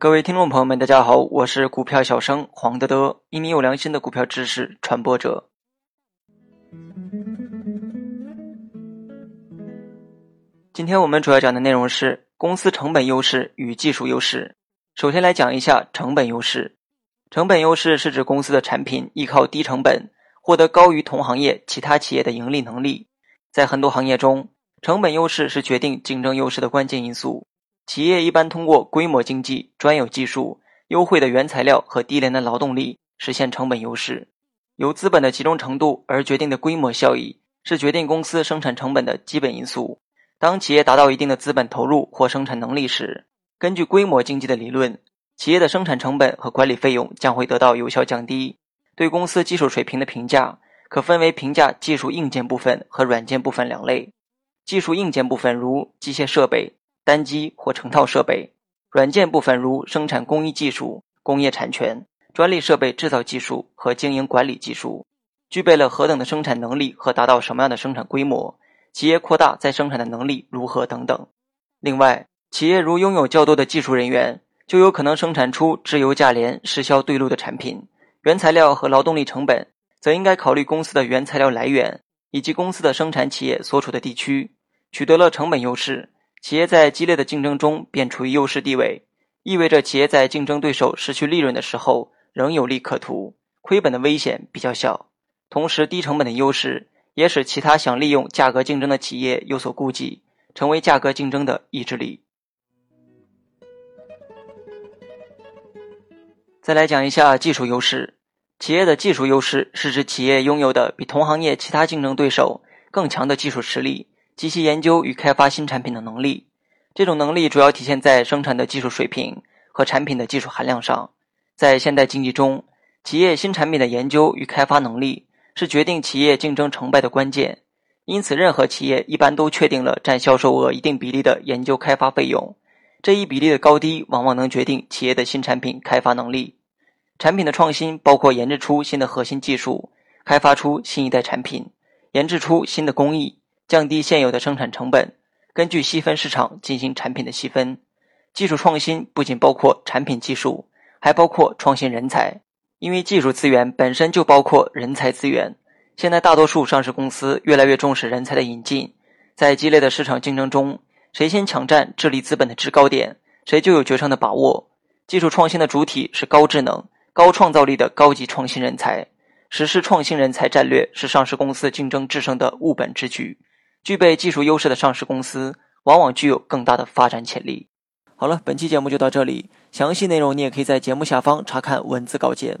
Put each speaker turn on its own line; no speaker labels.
各位听众朋友们，大家好，我是股票小生黄德德，一名有良心的股票知识传播者。今天我们主要讲的内容是公司成本优势与技术优势。首先来讲一下成本优势。成本优势是指公司的产品依靠低成本获得高于同行业其他企业的盈利能力。在很多行业中，成本优势是决定竞争优势的关键因素。企业一般通过规模经济、专有技术、优惠的原材料和低廉的劳动力实现成本优势。由资本的集中程度而决定的规模效益是决定公司生产成本的基本因素。当企业达到一定的资本投入或生产能力时，根据规模经济的理论，企业的生产成本和管理费用将会得到有效降低。对公司技术水平的评价可分为评价技术硬件部分和软件部分两类。技术硬件部分如机械设备。单机或成套设备，软件部分如生产工艺技术、工业产权、专利设备制造技术和经营管理技术，具备了何等的生产能力和达到什么样的生产规模，企业扩大再生产的能力如何等等。另外，企业如拥有较多的技术人员，就有可能生产出质优价廉、时销对路的产品。原材料和劳动力成本，则应该考虑公司的原材料来源以及公司的生产企业所处的地区，取得了成本优势。企业在激烈的竞争中便处于优势地位，意味着企业在竞争对手失去利润的时候仍有利可图，亏本的危险比较小。同时，低成本的优势也使其他想利用价格竞争的企业有所顾忌，成为价格竞争的意志力。再来讲一下技术优势。企业的技术优势是指企业拥有的比同行业其他竞争对手更强的技术实力。及其研究与开发新产品的能力，这种能力主要体现在生产的技术水平和产品的技术含量上。在现代经济中，企业新产品的研究与开发能力是决定企业竞争成败的关键。因此，任何企业一般都确定了占销售额一定比例的研究开发费用。这一比例的高低，往往能决定企业的新产品开发能力。产品的创新包括研制出新的核心技术，开发出新一代产品，研制出新的工艺。降低现有的生产成本，根据细分市场进行产品的细分。技术创新不仅包括产品技术，还包括创新人才。因为技术资源本身就包括人才资源。现在大多数上市公司越来越重视人才的引进。在激烈的市场竞争中，谁先抢占智力资本的制高点，谁就有决胜的把握。技术创新的主体是高智能、高创造力的高级创新人才。实施创新人才战略是上市公司竞争制胜的务本之举。具备技术优势的上市公司，往往具有更大的发展潜力。好了，本期节目就到这里，详细内容你也可以在节目下方查看文字稿件。